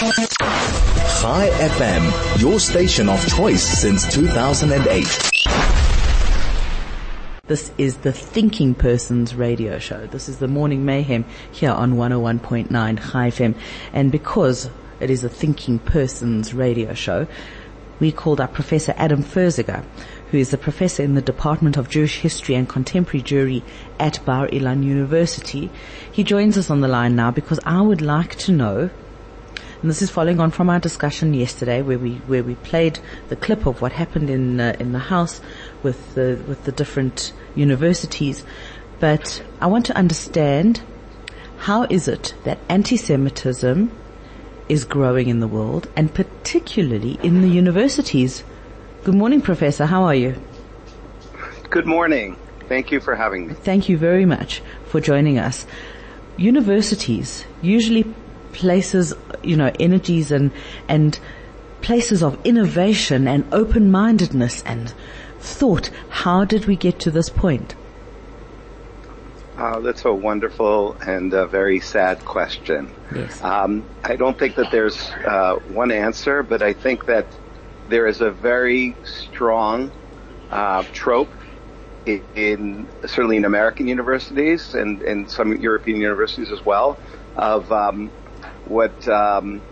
Chai FM, your station of choice since 2008. This is the Thinking Person's radio show. This is the Morning Mayhem here on 101.9 Chai FM. And because it is a Thinking Person's radio show, we called up Professor Adam Ferziger, who is a professor in the Department of Jewish History and Contemporary Jewry at Bar Ilan University. He joins us on the line now because I would like to know and this is following on from our discussion yesterday where we, where we played the clip of what happened in, uh, in the house with the, with the different universities. But I want to understand how is it that anti-Semitism is growing in the world and particularly in the universities? Good morning, Professor. How are you? Good morning. Thank you for having me. Thank you very much for joining us. Universities usually places, you know, energies and, and places of innovation and open-mindedness and thought. How did we get to this point? Uh, that's a wonderful and a very sad question. Yes. Um, I don't think that there's uh, one answer, but I think that there is a very strong uh, trope in, in, certainly in American universities and, and some European universities as well of um, what um,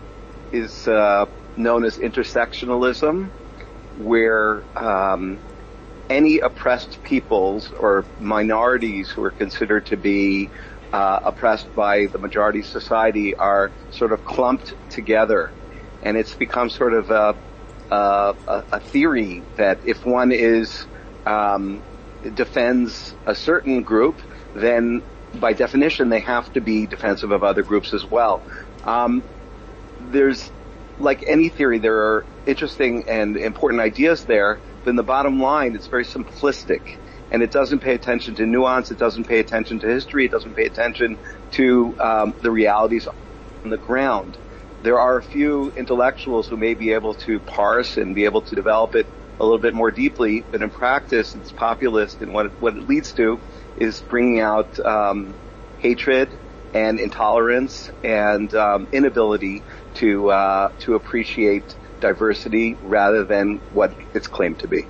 is uh, known as intersectionalism, where um, any oppressed peoples or minorities who are considered to be uh, oppressed by the majority society are sort of clumped together, and it's become sort of a, a, a theory that if one is um, defends a certain group, then by definition they have to be defensive of other groups as well. Um, there's like any theory, there are interesting and important ideas there, but in the bottom line, it's very simplistic. And it doesn't pay attention to nuance, it doesn't pay attention to history, it doesn't pay attention to um, the realities on the ground. There are a few intellectuals who may be able to parse and be able to develop it a little bit more deeply, but in practice, it's populist, and what it, what it leads to is bringing out um, hatred and intolerance and um, inability to uh, to appreciate diversity rather than what it's claimed to be.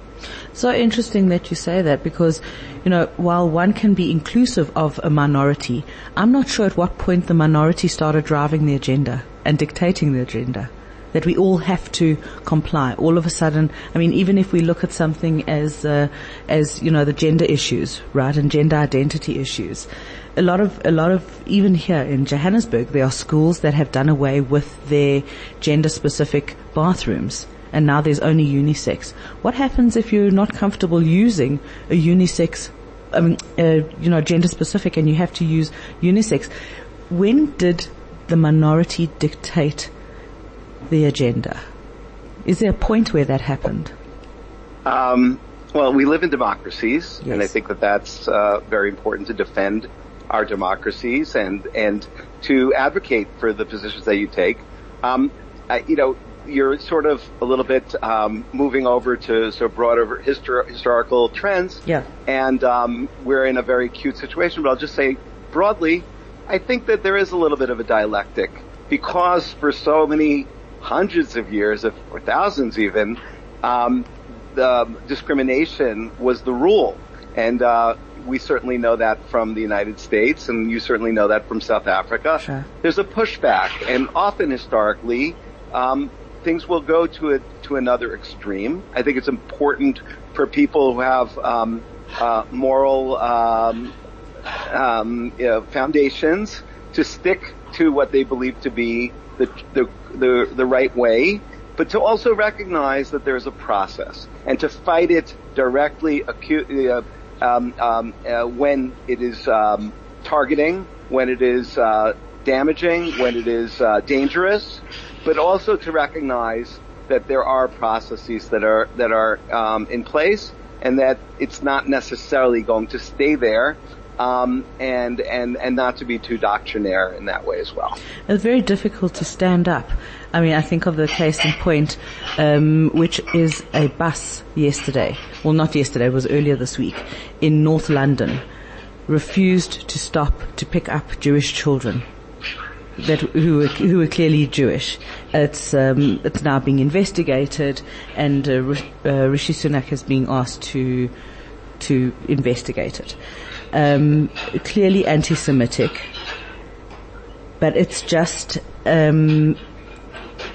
So interesting that you say that because, you know, while one can be inclusive of a minority, I'm not sure at what point the minority started driving the agenda and dictating the agenda. That we all have to comply. All of a sudden, I mean, even if we look at something as, uh, as you know, the gender issues, right, and gender identity issues, a lot of, a lot of, even here in Johannesburg, there are schools that have done away with their gender specific bathrooms and now there's only unisex. What happens if you're not comfortable using a unisex, I mean, uh, you know, gender specific and you have to use unisex? When did the minority dictate the agenda? Is there a point where that happened? Um, well, we live in democracies, Yes. and I think that that's uh, very important to defend our democracies and and to advocate for the positions that you take. Um, I, you know, you're sort of a little bit um, moving over to sort of broader histor- historical trends, Yeah. and um, we're in a very acute situation. But I'll just say broadly, I think that there is a little bit of a dialectic because for so many hundreds of years, if, or thousands even, um, the discrimination was the rule, and uh, we certainly know that from the United States, and you certainly know that from South Africa. Sure. There's a pushback, and often historically, um, things will go to a to another extreme. I think it's important for people who have um, uh, moral um, um, you know, foundations to stick to what they believe to be the, the the the right way, but to also recognize that there's a process and to fight it directly, acutely, uh, um, um, uh, when it is um, targeting, when it is uh, damaging, when it is uh, dangerous, but also to recognize that there are processes that are that are um, in place and that it's not necessarily going to stay there. Um, and and and not to be too doctrinaire in that way as well. It's very difficult to stand up. I mean, I think of the case in point, um, which is a bus yesterday, well not yesterday, it was earlier this week, in North London, refused to stop to pick up Jewish children. that who were, who were clearly Jewish. It's um, it's now being investigated, and uh, uh, Rishi Sunak is being asked to to investigate it. Um, clearly anti-Semitic, but it's just um,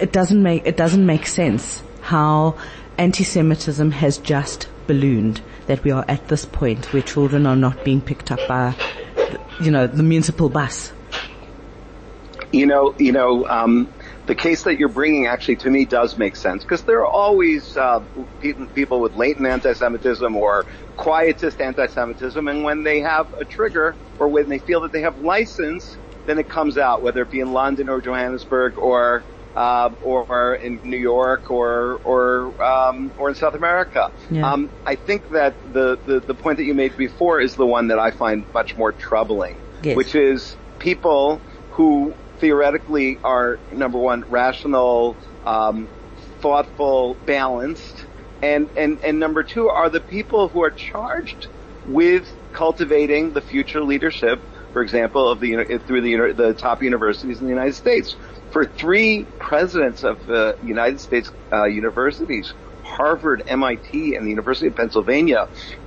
it doesn't make it doesn't make sense how anti-Semitism has just ballooned. That we are at this point where children are not being picked up by, you know, the municipal bus. You know, you know, um, the case that you're bringing actually to me does make sense because there are always uh, people with latent anti-Semitism or quietist anti-Semitism, and when they have a trigger or when they feel that they have license, then it comes out, whether it be in London or Johannesburg or uh, or in New York or or um, or in South America. Yeah. Um, I think that the, the the point that you made before is the one that I find much more troubling, yes. which is people who theoretically are number one rational, um, thoughtful, balanced, and and and number two are the people who are charged with cultivating the future leadership for example, of the through the the top universities in the United States. For three presidents of the United States uh, universities, Harvard, MIT, and the University of Pennsylvania,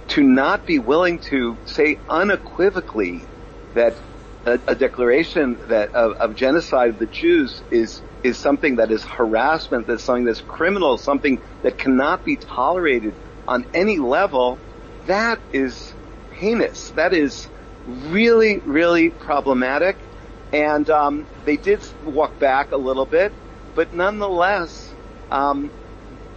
to not be willing to say unequivocally that a, a declaration that of, of, genocide of the Jews is is something that is harassment, that's something that's criminal, something that cannot be tolerated on any level. That is heinous. That is really, really problematic. And um, they did walk back a little bit, but nonetheless, um,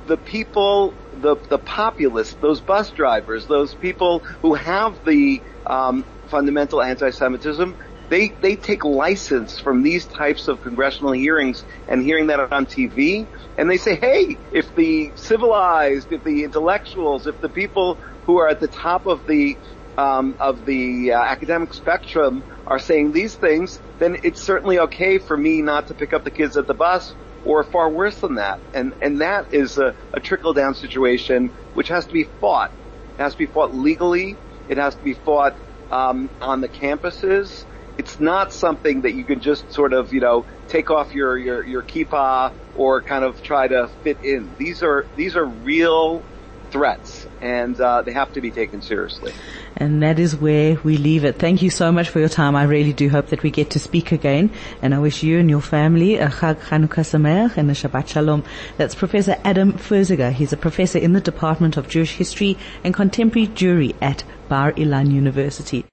the people, the the populace, those bus drivers, those people who have the um, fundamental anti-Semitism, they they take license from these types of congressional hearings and hearing that on TV, and they say, hey, if the civilized, if the intellectuals, if the people who are at the top of the um, of the uh, academic spectrum are saying these things, then it's certainly okay for me not to pick up the kids at the bus, or far worse than that. And and that is a, a trickle down situation which has to be fought. It has to be fought legally. It has to be fought um, on the campuses. Not something that you can just sort of you know take off your your your kippah or kind of try to fit in. These are these are real threats, and uh, they have to be taken seriously. And that is where we leave it. Thank you so much for your time. I really do hope that we get to speak again. And I wish you and your family a Chag Chanukah Sameach and a Shabbat Shalom. That's Professor Adam Ferziger. He's a professor in the Department of Jewish History and Contemporary Jewry at Bar Ilan University.